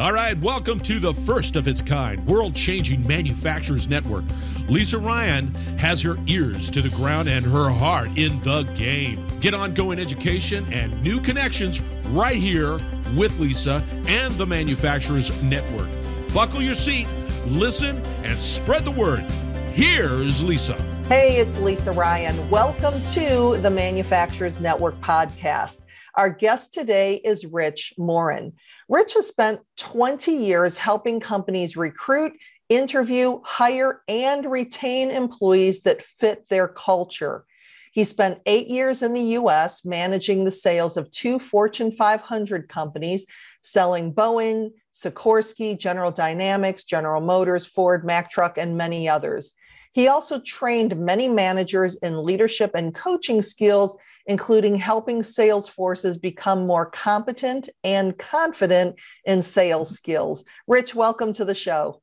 All right, welcome to the first of its kind world changing manufacturers network. Lisa Ryan has her ears to the ground and her heart in the game. Get ongoing education and new connections right here with Lisa and the Manufacturers Network. Buckle your seat, listen, and spread the word. Here's Lisa. Hey, it's Lisa Ryan. Welcome to the Manufacturers Network podcast. Our guest today is Rich Morin. Rich has spent 20 years helping companies recruit, interview, hire, and retain employees that fit their culture. He spent eight years in the US managing the sales of two Fortune 500 companies, selling Boeing, Sikorsky, General Dynamics, General Motors, Ford, Mack Truck, and many others. He also trained many managers in leadership and coaching skills including helping sales forces become more competent and confident in sales skills. Rich, welcome to the show.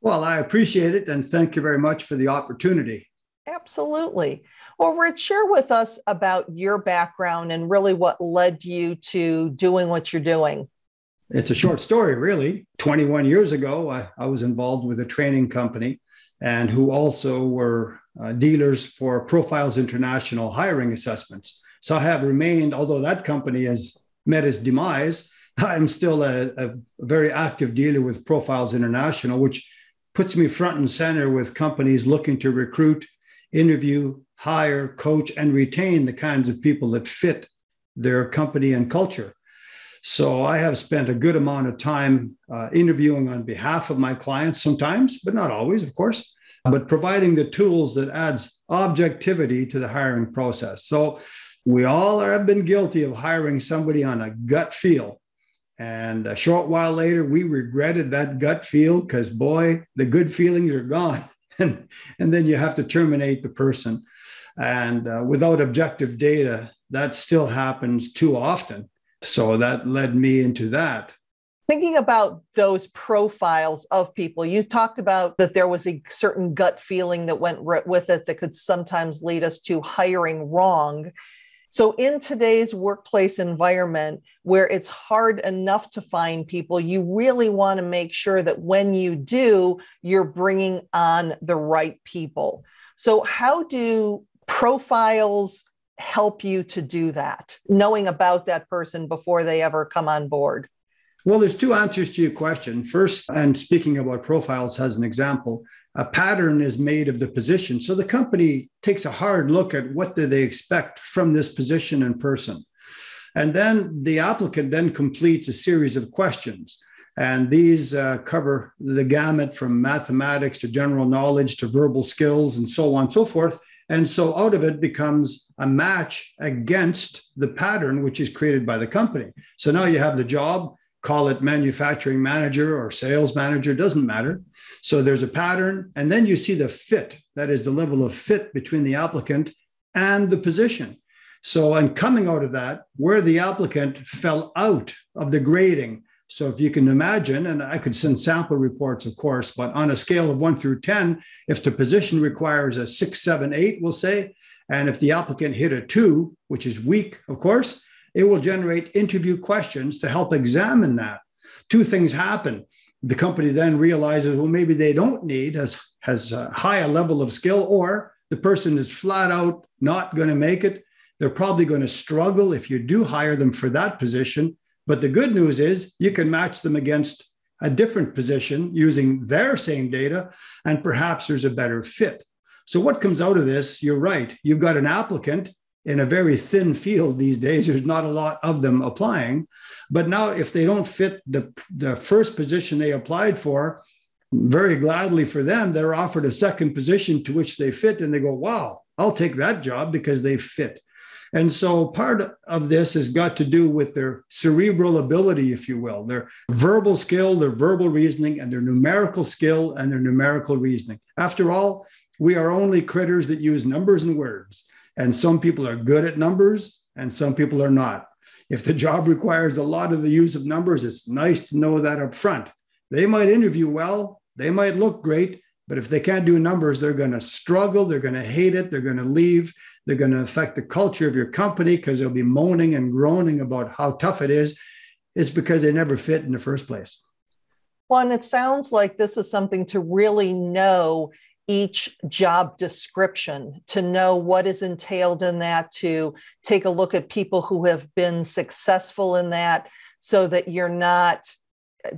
Well, I appreciate it and thank you very much for the opportunity. Absolutely. Well, Rich, share with us about your background and really what led you to doing what you're doing. It's a short story, really. 21 years ago, I, I was involved with a training company and who also were uh, dealers for Profiles International hiring assessments. So I have remained, although that company has met its demise, I'm still a, a very active dealer with Profiles International, which puts me front and center with companies looking to recruit, interview, hire, coach, and retain the kinds of people that fit their company and culture. So I have spent a good amount of time uh, interviewing on behalf of my clients sometimes, but not always, of course, but providing the tools that adds objectivity to the hiring process. So we all have been guilty of hiring somebody on a gut feel. And a short while later, we regretted that gut feel because, boy, the good feelings are gone. and, and then you have to terminate the person. And uh, without objective data, that still happens too often. So that led me into that. Thinking about those profiles of people, you talked about that there was a certain gut feeling that went with it that could sometimes lead us to hiring wrong. So, in today's workplace environment where it's hard enough to find people, you really want to make sure that when you do, you're bringing on the right people. So, how do profiles help you to do that, knowing about that person before they ever come on board? Well, there's two answers to your question. First, and speaking about profiles as an example, a pattern is made of the position. So the company takes a hard look at what do they expect from this position and person. And then the applicant then completes a series of questions. And these uh, cover the gamut from mathematics to general knowledge to verbal skills and so on and so forth. And so out of it becomes a match against the pattern which is created by the company. So now you have the job, call it manufacturing manager or sales manager, doesn't matter. So there's a pattern. And then you see the fit, that is the level of fit between the applicant and the position. So, and coming out of that, where the applicant fell out of the grading so if you can imagine, and I could send sample reports, of course, but on a scale of one through 10, if the position requires a six, seven, eight, we'll say, and if the applicant hit a two, which is weak, of course, it will generate interview questions to help examine that. Two things happen. The company then realizes, well, maybe they don't need as, has a high level of skill, or the person is flat out not going to make it. They're probably going to struggle if you do hire them for that position but the good news is you can match them against a different position using their same data, and perhaps there's a better fit. So, what comes out of this? You're right. You've got an applicant in a very thin field these days. There's not a lot of them applying. But now, if they don't fit the, the first position they applied for, very gladly for them, they're offered a second position to which they fit, and they go, wow, I'll take that job because they fit. And so part of this has got to do with their cerebral ability, if you will, their verbal skill, their verbal reasoning, and their numerical skill and their numerical reasoning. After all, we are only critters that use numbers and words. And some people are good at numbers and some people are not. If the job requires a lot of the use of numbers, it's nice to know that up front. They might interview well, they might look great, but if they can't do numbers, they're going to struggle, they're going to hate it, they're going to leave, they're going to affect the culture of your company because they'll be moaning and groaning about how tough it is. it's because they never fit in the first place. Well, and it sounds like this is something to really know each job description, to know what is entailed in that, to take a look at people who have been successful in that so that you're not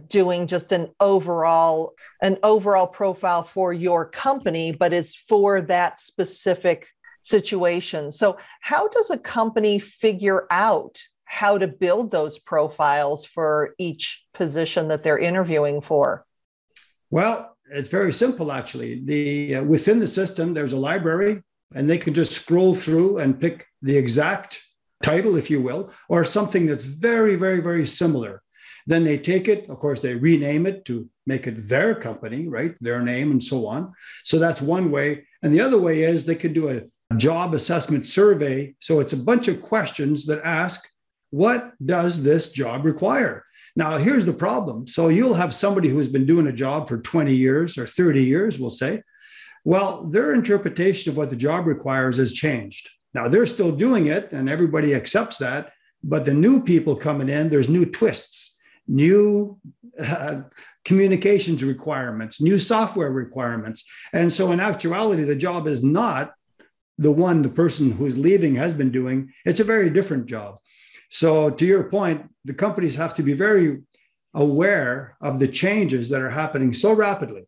doing just an overall an overall profile for your company but is for that specific situation. So how does a company figure out how to build those profiles for each position that they're interviewing for? Well it's very simple actually the uh, within the system there's a library and they can just scroll through and pick the exact title if you will or something that's very very very similar then they take it, of course, they rename it to make it their company, right? Their name and so on. So that's one way. And the other way is they could do a job assessment survey. So it's a bunch of questions that ask, what does this job require? Now, here's the problem. So you'll have somebody who's been doing a job for 20 years or 30 years, we'll say. Well, their interpretation of what the job requires has changed. Now, they're still doing it and everybody accepts that. But the new people coming in, there's new twists new uh, communications requirements, new software requirements. And so, in actuality, the job is not the one the person who's leaving has been doing, it's a very different job. So, to your point, the companies have to be very aware of the changes that are happening so rapidly.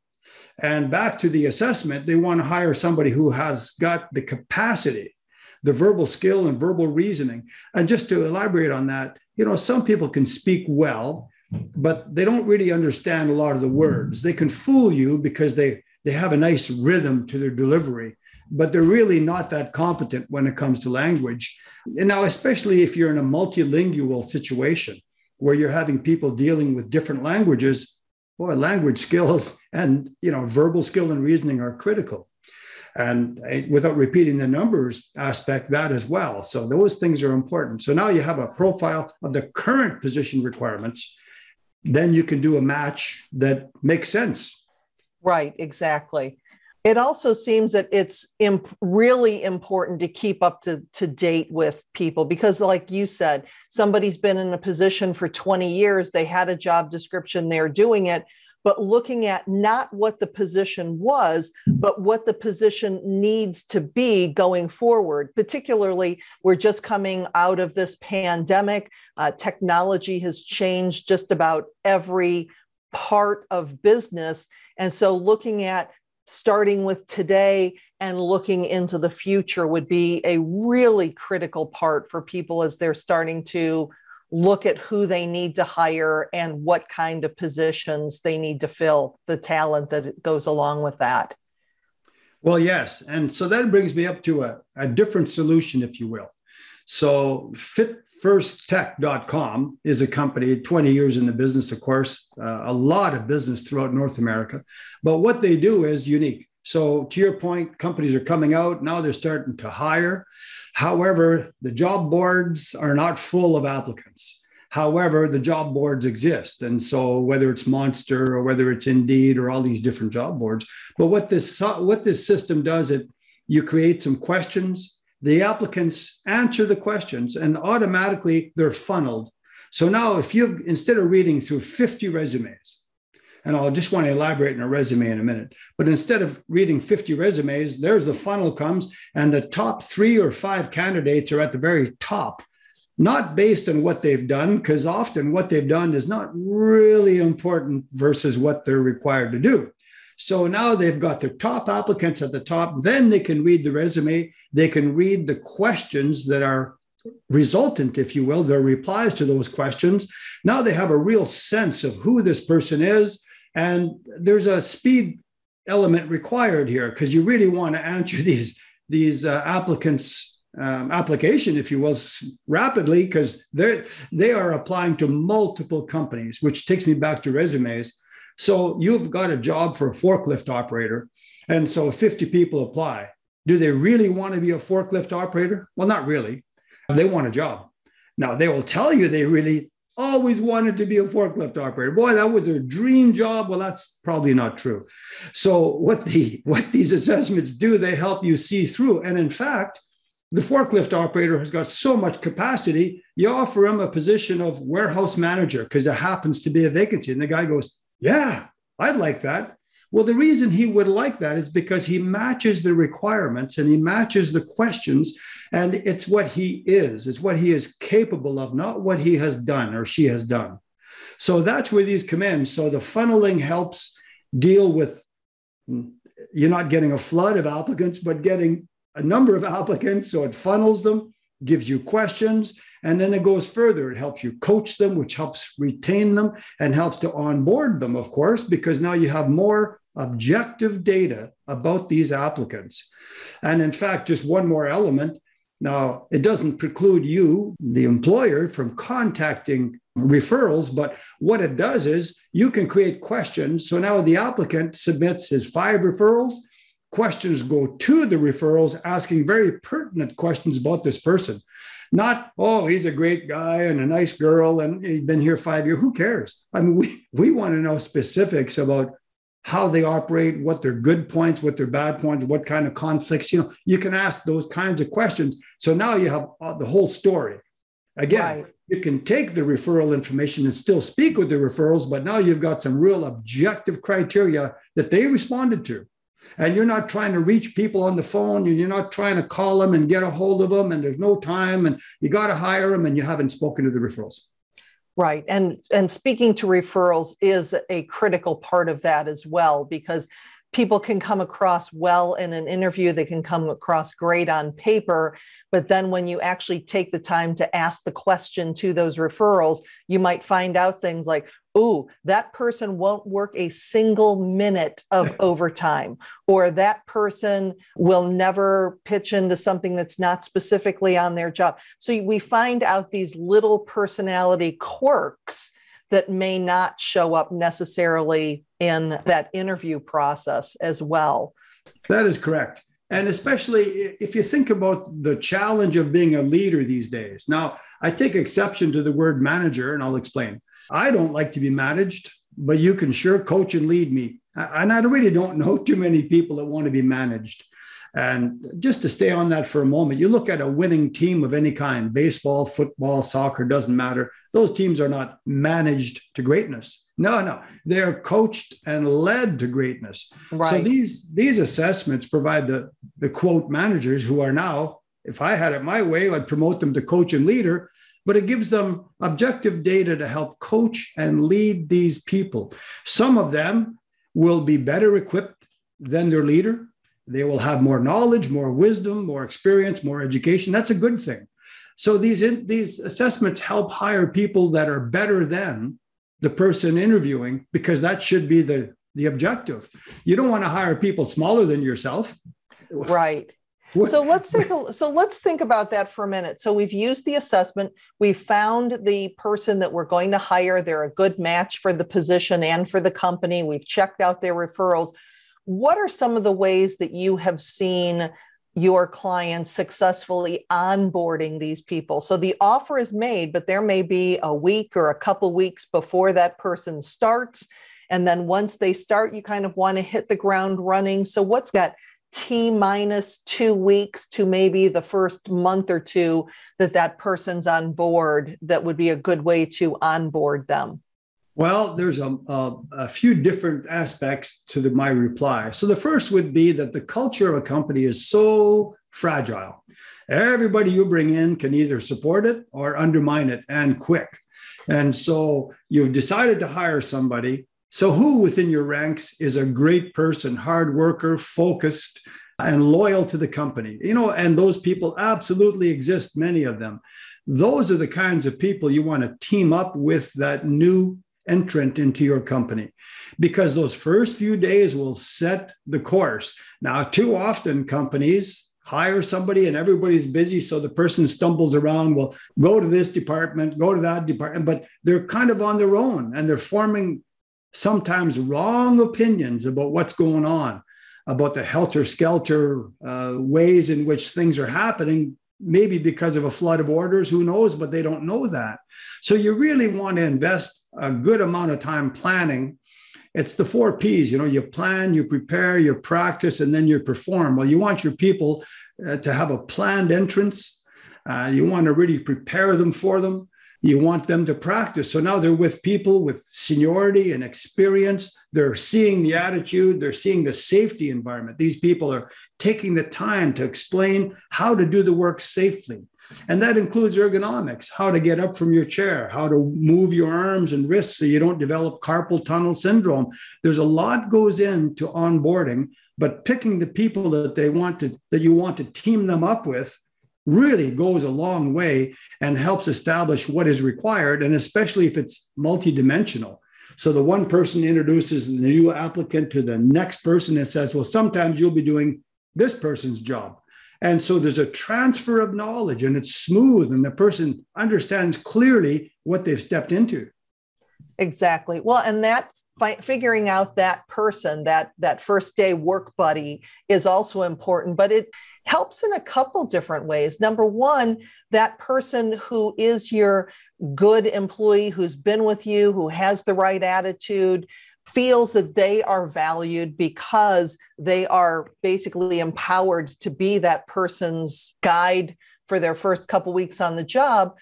And back to the assessment, they want to hire somebody who has got the capacity, the verbal skill and verbal reasoning. And just to elaborate on that, you know, some people can speak well, but they don't really understand a lot of the words. They can fool you because they they have a nice rhythm to their delivery, but they're really not that competent when it comes to language. And now, especially if you're in a multilingual situation where you're having people dealing with different languages, boy, language skills and you know verbal skill and reasoning are critical. And without repeating the numbers aspect that as well. So those things are important. So now you have a profile of the current position requirements then you can do a match that makes sense. Right exactly it also seems that it's imp- really important to keep up to, to date with people because like you said somebody's been in a position for 20 years they had a job description they're doing it but looking at not what the position was, but what the position needs to be going forward. Particularly, we're just coming out of this pandemic. Uh, technology has changed just about every part of business. And so, looking at starting with today and looking into the future would be a really critical part for people as they're starting to look at who they need to hire and what kind of positions they need to fill, the talent that goes along with that. Well, yes. And so that brings me up to a, a different solution, if you will. So, fitfirsttech.com is a company, 20 years in the business, of course, uh, a lot of business throughout North America. But what they do is unique. So, to your point, companies are coming out now, they're starting to hire. However, the job boards are not full of applicants. However, the job boards exist. And so, whether it's Monster or whether it's Indeed or all these different job boards, but what this, what this system does, it you create some questions, the applicants answer the questions, and automatically they're funneled. So now, if you instead of reading through 50 resumes, and I'll just want to elaborate in a resume in a minute. But instead of reading 50 resumes, there's the funnel comes, and the top three or five candidates are at the very top, not based on what they've done, because often what they've done is not really important versus what they're required to do. So now they've got their top applicants at the top. Then they can read the resume. They can read the questions that are resultant, if you will, their replies to those questions. Now they have a real sense of who this person is and there's a speed element required here because you really want to answer these these uh, applicants um, application, if you will, rapidly because they they are applying to multiple companies, which takes me back to resumes. So you've got a job for a forklift operator, and so 50 people apply. Do they really want to be a forklift operator? Well, not really. They want a job. Now they will tell you they really always wanted to be a forklift operator. Boy, that was a dream job. Well, that's probably not true. So what the what these assessments do, they help you see through. And in fact, the forklift operator has got so much capacity, you offer him a position of warehouse manager because it happens to be a vacancy. And the guy goes, Yeah, I'd like that. Well, the reason he would like that is because he matches the requirements and he matches the questions, and it's what he is, it's what he is capable of, not what he has done or she has done. So that's where these come in. So the funneling helps deal with you're not getting a flood of applicants, but getting a number of applicants. So it funnels them, gives you questions, and then it goes further. It helps you coach them, which helps retain them and helps to onboard them, of course, because now you have more objective data about these applicants. And in fact, just one more element. Now, it doesn't preclude you, the employer, from contacting referrals, but what it does is you can create questions. So now the applicant submits his five referrals questions go to the referrals asking very pertinent questions about this person. Not oh he's a great guy and a nice girl and he's been here five years. Who cares? I mean we, we want to know specifics about how they operate what their good points what their bad points what kind of conflicts you know you can ask those kinds of questions. So now you have uh, the whole story. Again right. you can take the referral information and still speak with the referrals but now you've got some real objective criteria that they responded to and you're not trying to reach people on the phone and you're not trying to call them and get a hold of them and there's no time and you got to hire them and you haven't spoken to the referrals. Right and and speaking to referrals is a critical part of that as well because people can come across well in an interview they can come across great on paper but then when you actually take the time to ask the question to those referrals you might find out things like ooh, that person won't work a single minute of overtime, or that person will never pitch into something that's not specifically on their job. So we find out these little personality quirks that may not show up necessarily in that interview process as well. That is correct. And especially if you think about the challenge of being a leader these days. Now, I take exception to the word manager, and I'll explain. I don't like to be managed, but you can sure coach and lead me. And I really don't know too many people that want to be managed. And just to stay on that for a moment, you look at a winning team of any kind baseball, football, soccer, doesn't matter. Those teams are not managed to greatness. No, no, they're coached and led to greatness. Right. So these, these assessments provide the, the quote managers who are now, if I had it my way, I'd promote them to coach and leader but it gives them objective data to help coach and lead these people. Some of them will be better equipped than their leader. They will have more knowledge, more wisdom, more experience, more education. That's a good thing. So these, these assessments help hire people that are better than the person interviewing because that should be the, the objective. You don't want to hire people smaller than yourself. Right so let's think so let's think about that for a minute. So we've used the assessment. We've found the person that we're going to hire. They're a good match for the position and for the company. We've checked out their referrals. What are some of the ways that you have seen your clients successfully onboarding these people? So the offer is made but there may be a week or a couple weeks before that person starts. And then once they start you kind of want to hit the ground running. So what's that T minus two weeks to maybe the first month or two that that person's on board, that would be a good way to onboard them? Well, there's a, a, a few different aspects to the, my reply. So the first would be that the culture of a company is so fragile. Everybody you bring in can either support it or undermine it and quick. And so you've decided to hire somebody so, who within your ranks is a great person, hard worker, focused, and loyal to the company? You know, and those people absolutely exist, many of them. Those are the kinds of people you want to team up with that new entrant into your company because those first few days will set the course. Now, too often companies hire somebody and everybody's busy. So the person stumbles around, will go to this department, go to that department, but they're kind of on their own and they're forming sometimes wrong opinions about what's going on, about the helter skelter uh, ways in which things are happening, maybe because of a flood of orders, who knows, but they don't know that. So you really want to invest a good amount of time planning. It's the four P's, you know, you plan, you prepare, you practice, and then you perform. Well, you want your people uh, to have a planned entrance. Uh, you want to really prepare them for them. You want them to practice. So now they're with people with seniority and experience. They're seeing the attitude, they're seeing the safety environment. These people are taking the time to explain how to do the work safely. And that includes ergonomics, how to get up from your chair, how to move your arms and wrists so you don't develop carpal tunnel syndrome. There's a lot goes into onboarding, but picking the people that they want to that you want to team them up with really goes a long way and helps establish what is required, and especially if it's multidimensional. So the one person introduces the new applicant to the next person and says, Well, sometimes you'll be doing this person's job. And so there's a transfer of knowledge and it's smooth, and the person understands clearly what they've stepped into. Exactly. Well, and that figuring out that person that that first day work buddy is also important but it helps in a couple different ways. Number one, that person who is your good employee, who's been with you, who has the right attitude, feels that they are valued because they are basically empowered to be that person's guide for their first couple weeks on the job.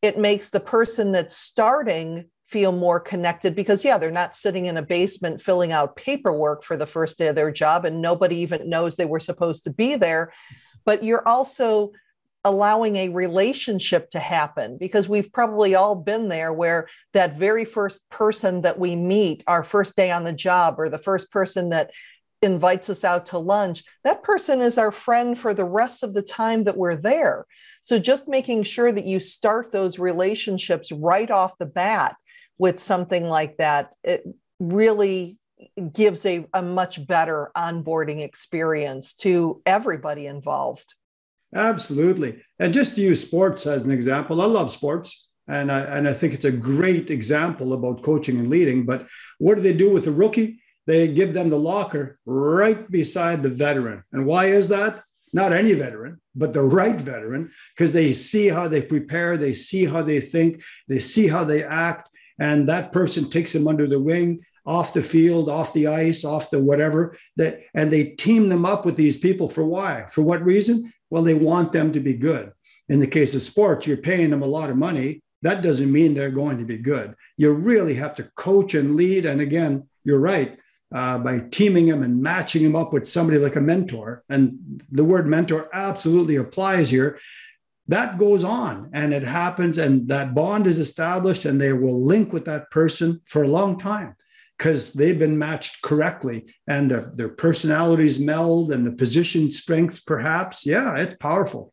It makes the person that's starting feel more connected because yeah they're not sitting in a basement filling out paperwork for the first day of their job and nobody even knows they were supposed to be there. But you're also allowing a relationship to happen because we've probably all been there where that very first person that we meet our first day on the job or the first person that invites us out to lunch that person is our friend for the rest of the time that we're there. So just making sure that you start those relationships right off the bat with something like that, it really gives a, a much better onboarding experience to everybody involved. Absolutely. And just to use sports as an example, I love sports. And I, and I think it's a great example about coaching and leading. But what do they do with a rookie? They give them the locker right beside the veteran. And why is that? Not any veteran, but the right veteran, because they see how they prepare, they see how they think, they see how they act, and that person takes them under the wing off the field, off the ice, off the whatever, that, and they team them up with these people for why? For what reason? Well, they want them to be good. In the case of sports, you're paying them a lot of money. That doesn't mean they're going to be good. You really have to coach and lead. And again, you're right. Uh, by teaming them and matching them up with somebody like a mentor. And the word mentor absolutely applies here that goes on and it happens and that bond is established and they will link with that person for a long time because they've been matched correctly and their, their personalities meld and the position strengths perhaps. Yeah it's powerful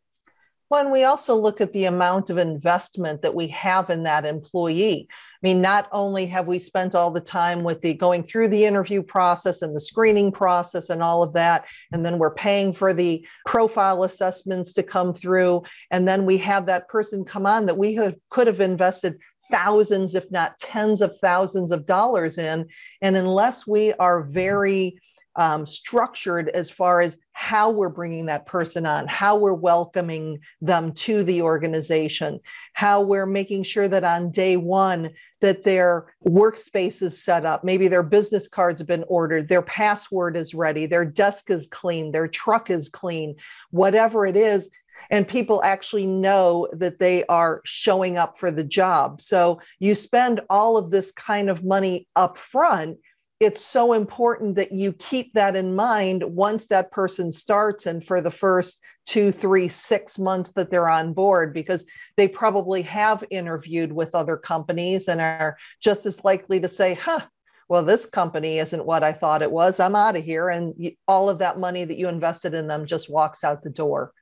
when we also look at the amount of investment that we have in that employee. I mean, not only have we spent all the time with the going through the interview process and the screening process and all of that, and then we're paying for the profile assessments to come through, and then we have that person come on that we have, could have invested thousands, if not tens of thousands of dollars in. And unless we are very um, structured as far as how we're bringing that person on, how we're welcoming them to the organization, how we're making sure that on day one that their workspace is set up, maybe their business cards have been ordered, their password is ready, their desk is clean, their truck is clean, whatever it is, and people actually know that they are showing up for the job. So you spend all of this kind of money up front it's so important that you keep that in mind once that person starts and for the first two, three, six months that they're on board, because they probably have interviewed with other companies and are just as likely to say, huh, well, this company isn't what I thought it was. I'm out of here. And all of that money that you invested in them just walks out the door.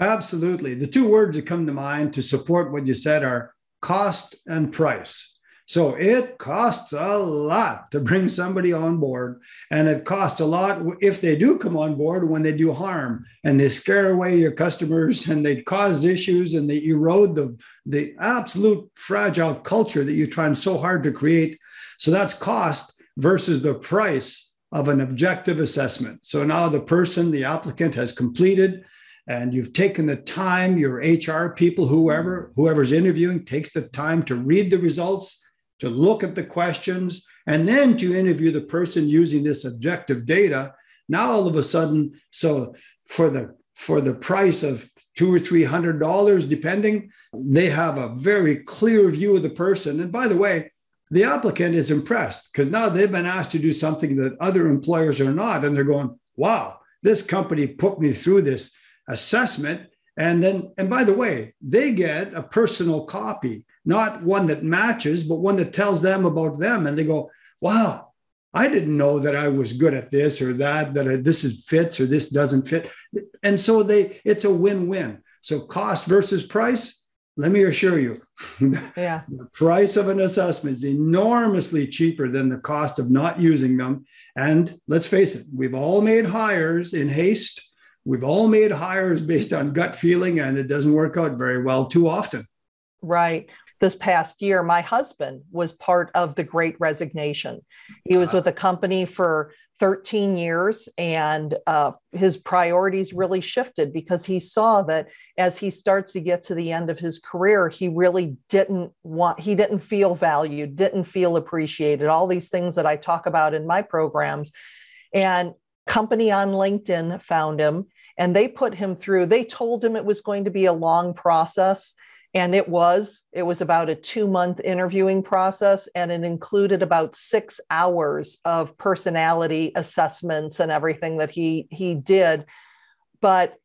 Absolutely. The two words that come to mind to support what you said are cost and price. So it costs a lot to bring somebody on board. And it costs a lot if they do come on board when they do harm and they scare away your customers and they cause issues and they erode the, the absolute fragile culture that you're trying so hard to create. So that's cost versus the price of an objective assessment. So now the person, the applicant has completed and you've taken the time your hr people whoever whoever's interviewing takes the time to read the results to look at the questions, and then to interview the person using this objective data. Now, all of a sudden, so for the for the price of two or three hundred dollars, depending. They have a very clear view of the person. And by the way, the applicant is impressed because now they've been asked to do something that other employers are not. And they're going, wow, this company put me through this assessment. And then, and by the way, they get a personal copy, not one that matches, but one that tells them about them. And they go, wow, I didn't know that I was good at this or that, that this is fits or this doesn't fit. And so they, it's a win-win. So cost versus price, let me assure you, yeah. the price of an assessment is enormously cheaper than the cost of not using them. And let's face it, we've all made hires in haste. We've all made hires based on gut feeling, and it doesn't work out very well too often. Right this past year, my husband was part of the great resignation. He was with a company for 13 years and uh, his priorities really shifted because he saw that as he starts to get to the end of his career he really didn't want he didn't feel valued didn't feel appreciated all these things that i talk about in my programs and company on linkedin found him and they put him through. They told him it was going to be a long process and it was. It was about a two month interviewing process and it included about six hours of personality assessments and everything that he he did. But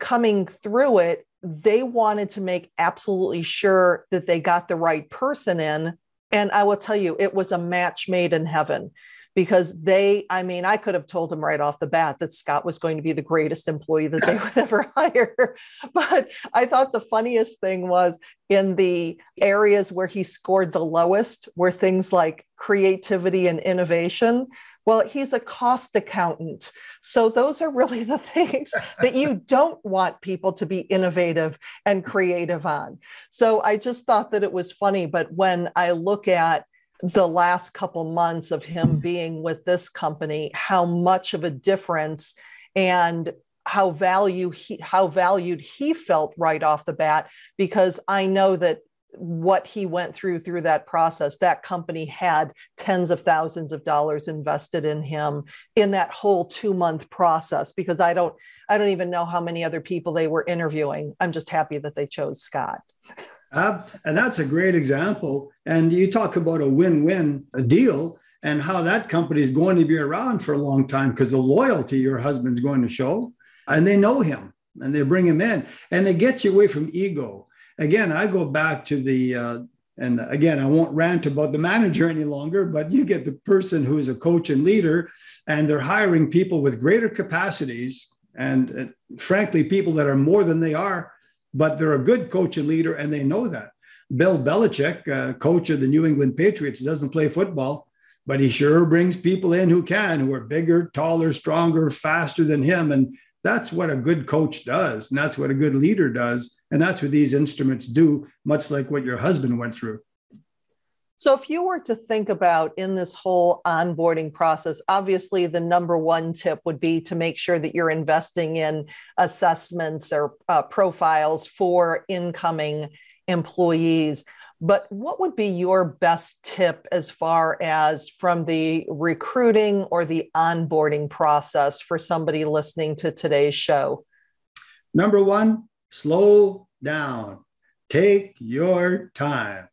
coming through it they wanted to make absolutely sure that they got the right person in. And i will tell you it was a match made in heaven because they, I mean, I could have told him right off the bat that Scott was going to be the greatest employee that they would ever hire. But I thought the funniest thing was in the areas where he scored the lowest were things like creativity and innovation. Well, he's a cost accountant. So, those are really the things that you don't want people to be innovative and creative on. So, I just thought that it was funny. But when I look at the last couple months of him mm-hmm. being with this company how much of a difference and how value he how valued he felt right off the bat because i know that what he went through through that process that company had tens of thousands of dollars invested in him in that whole 2 month process because i don't i don't even know how many other people they were interviewing i'm just happy that they chose scott Uh, and that's a great example. And you talk about a win win deal and how that company is going to be around for a long time because the loyalty your husband's going to show. And they know him and they bring him in and it gets you away from ego. Again, I go back to the, uh, and again, I won't rant about the manager any longer, but you get the person who is a coach and leader, and they're hiring people with greater capacities and, uh, frankly, people that are more than they are but they're a good coach and leader, and they know that. Bill Belichick, uh, coach of the New England Patriots, doesn't play football, but he sure brings people in who can, who are bigger, taller, stronger, faster than him. And that's what a good coach does. And that's what a good leader does. And that's what these instruments do, much like what your husband went through. So, if you were to think about in this whole onboarding process, obviously the number one tip would be to make sure that you're investing in assessments or uh, profiles for incoming employees. But what would be your best tip as far as from the recruiting or the onboarding process for somebody listening to today's show? Number one, slow down, take your time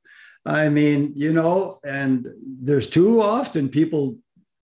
I mean, you know, and there's too often people,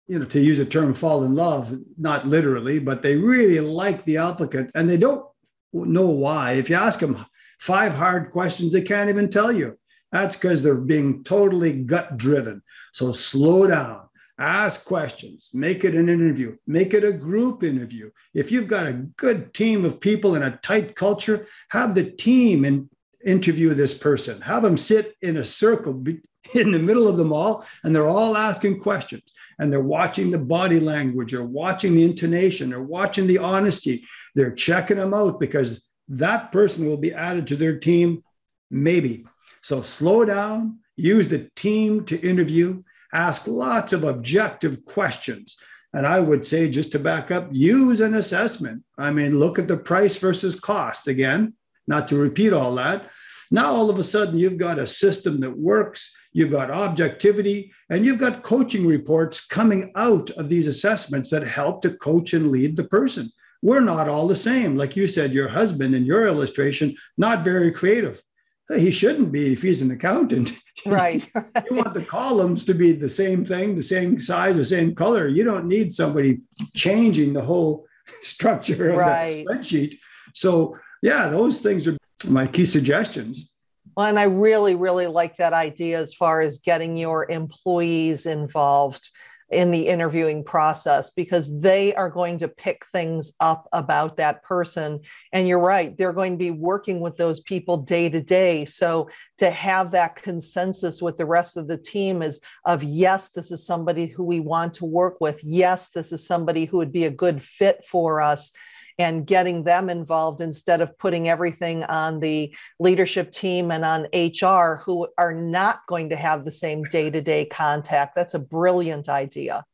you know, to use a term, fall in love, not literally, but they really like the applicant and they don't know why. If you ask them five hard questions, they can't even tell you. That's because they're being totally gut driven. So slow down, ask questions, make it an interview, make it a group interview. If you've got a good team of people in a tight culture, have the team and interview this person, have them sit in a circle in the middle of them all, and they're all asking questions. And they're watching the body language or watching the intonation or watching the honesty. They're checking them out because that person will be added to their team, maybe. So slow down, use the team to interview, ask lots of objective questions. And I would say, just to back up, use an assessment. I mean, look at the price versus cost again not to repeat all that. Now, all of a sudden, you've got a system that works, you've got objectivity, and you've got coaching reports coming out of these assessments that help to coach and lead the person. we're not all the same. Like you said, your husband in your illustration, not very creative. He shouldn't be if he's an accountant. Right. you want the columns to be the same thing, the same size, the same color. You don't need somebody changing the whole structure of right. the spreadsheet. So, yeah, those things are my key suggestions. Well, and I really, really like that idea as far as getting your employees involved in the interviewing process because they are going to pick things up about that person. And you're right, they're going to be working with those people day to day. So to have that consensus with the rest of the team is of yes, this is somebody who we want to work with. Yes, this is somebody who would be a good fit for us and getting them involved instead of putting everything on the leadership team and on HR who are not going to have the same day to day contact. That's a brilliant idea.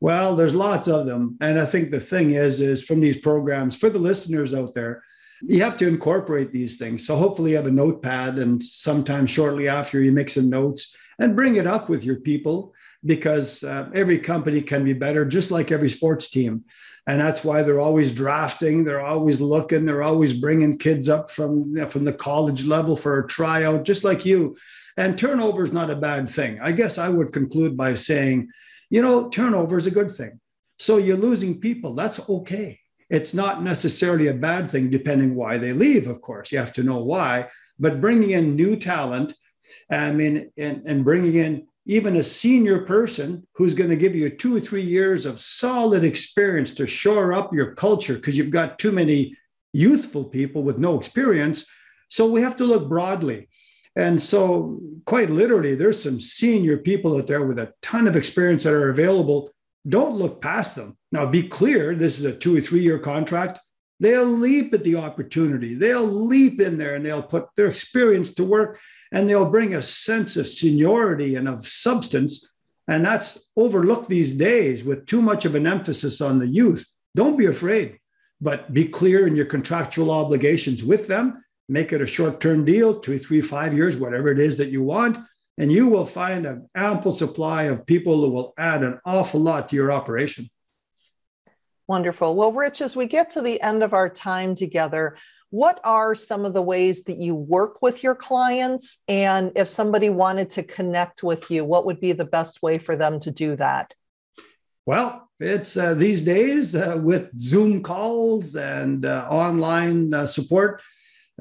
Well, there's lots of them. And I think the thing is, is from these programs, for the listeners out there, you have to incorporate these things. So hopefully you have a notepad and sometime shortly after you make some notes and bring it up with your people because uh, every company can be better, just like every sports team. And that's why they're always drafting they're always looking they're always bringing kids up from you know, from the college level for a tryout just like you. And turnover is not a bad thing. I guess i would conclude by saying you know turnover is a good thing. So you're losing people. That's okay. It's not necessarily a bad thing depending why they leave of course. You have to know why. But bringing in new talent i mean and, and bringing in even a senior person who's going to give you two or three years of solid experience to shore up your culture because you've got too many youthful people with no experience. So we have to look broadly. And so, quite literally, there's some senior people out there with a ton of experience that are available. Don't look past them. Now, be clear this is a two or three year contract. They'll leap at the opportunity. They'll leap in there and they'll put their experience to work and they'll bring a sense of seniority and of substance. And that's overlooked these days with too much of an emphasis on the youth. Don't be afraid, but be clear in your contractual obligations with them. Make it a short term deal, two, three, five years, whatever it is that you want. And you will find an ample supply of people who will add an awful lot to your operation. Wonderful. Well, Rich, as we get to the end of our time together, what are some of the ways that you work with your clients? And if somebody wanted to connect with you, what would be the best way for them to do that? Well, it's uh, these days uh, with Zoom calls and uh, online uh, support.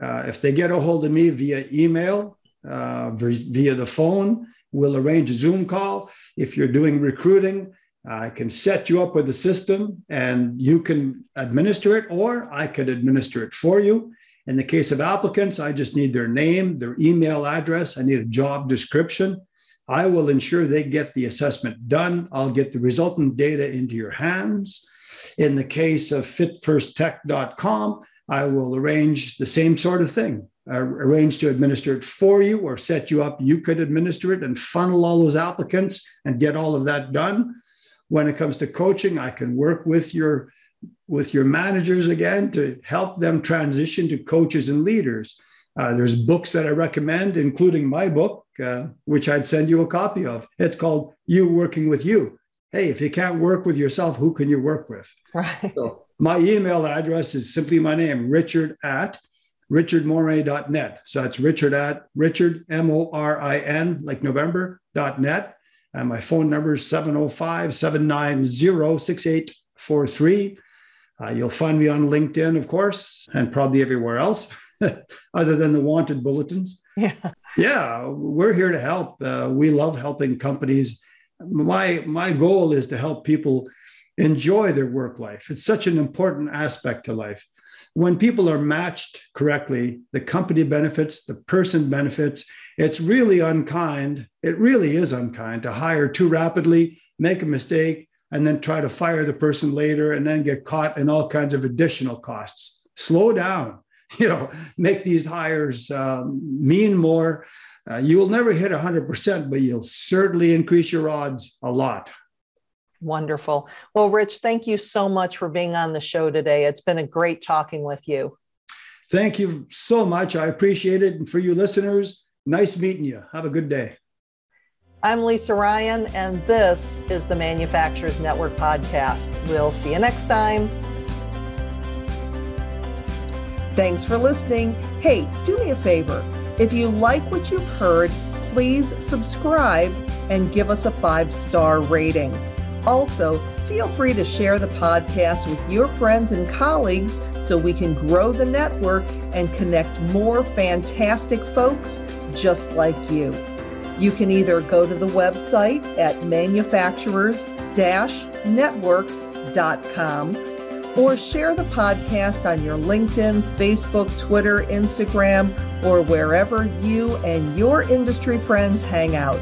Uh, if they get a hold of me via email, uh, via the phone, we'll arrange a Zoom call. If you're doing recruiting, I can set you up with a system and you can administer it, or I could administer it for you. In the case of applicants, I just need their name, their email address, I need a job description. I will ensure they get the assessment done. I'll get the resultant data into your hands. In the case of fitfirsttech.com, I will arrange the same sort of thing. I arrange to administer it for you or set you up. You could administer it and funnel all those applicants and get all of that done when it comes to coaching i can work with your with your managers again to help them transition to coaches and leaders. Uh, there's books that i recommend including my book uh, which i'd send you a copy of. It's called you working with you. Hey if you can't work with yourself who can you work with? Right. So my email address is simply my name richard at richardmorin.net so that's richard at richard m-o-r-i-n like november dot net and my phone number is 705 790 6843. Uh, you'll find me on LinkedIn, of course, and probably everywhere else, other than the wanted bulletins. Yeah. Yeah, we're here to help. Uh, we love helping companies. My my goal is to help people enjoy their work life. It's such an important aspect to life when people are matched correctly, the company benefits, the person benefits. It's really unkind. It really is unkind to hire too rapidly, make a mistake, and then try to fire the person later and then get caught in all kinds of additional costs. Slow down, you know, make these hires um, mean more. Uh, you will never hit 100%, but you'll certainly increase your odds a lot. Wonderful. Well, Rich, thank you so much for being on the show today. It's been a great talking with you. Thank you so much. I appreciate it. And for you listeners, nice meeting you. Have a good day. I'm Lisa Ryan, and this is the Manufacturers Network podcast. We'll see you next time. Thanks for listening. Hey, do me a favor. If you like what you've heard, please subscribe and give us a five star rating. Also, feel free to share the podcast with your friends and colleagues so we can grow the network and connect more fantastic folks just like you. You can either go to the website at manufacturers network.com or share the podcast on your LinkedIn, Facebook, Twitter, Instagram, or wherever you and your industry friends hang out.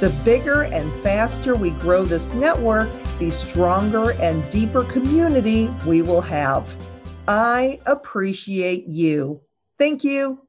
The bigger and faster we grow this network, the stronger and deeper community we will have. I appreciate you. Thank you.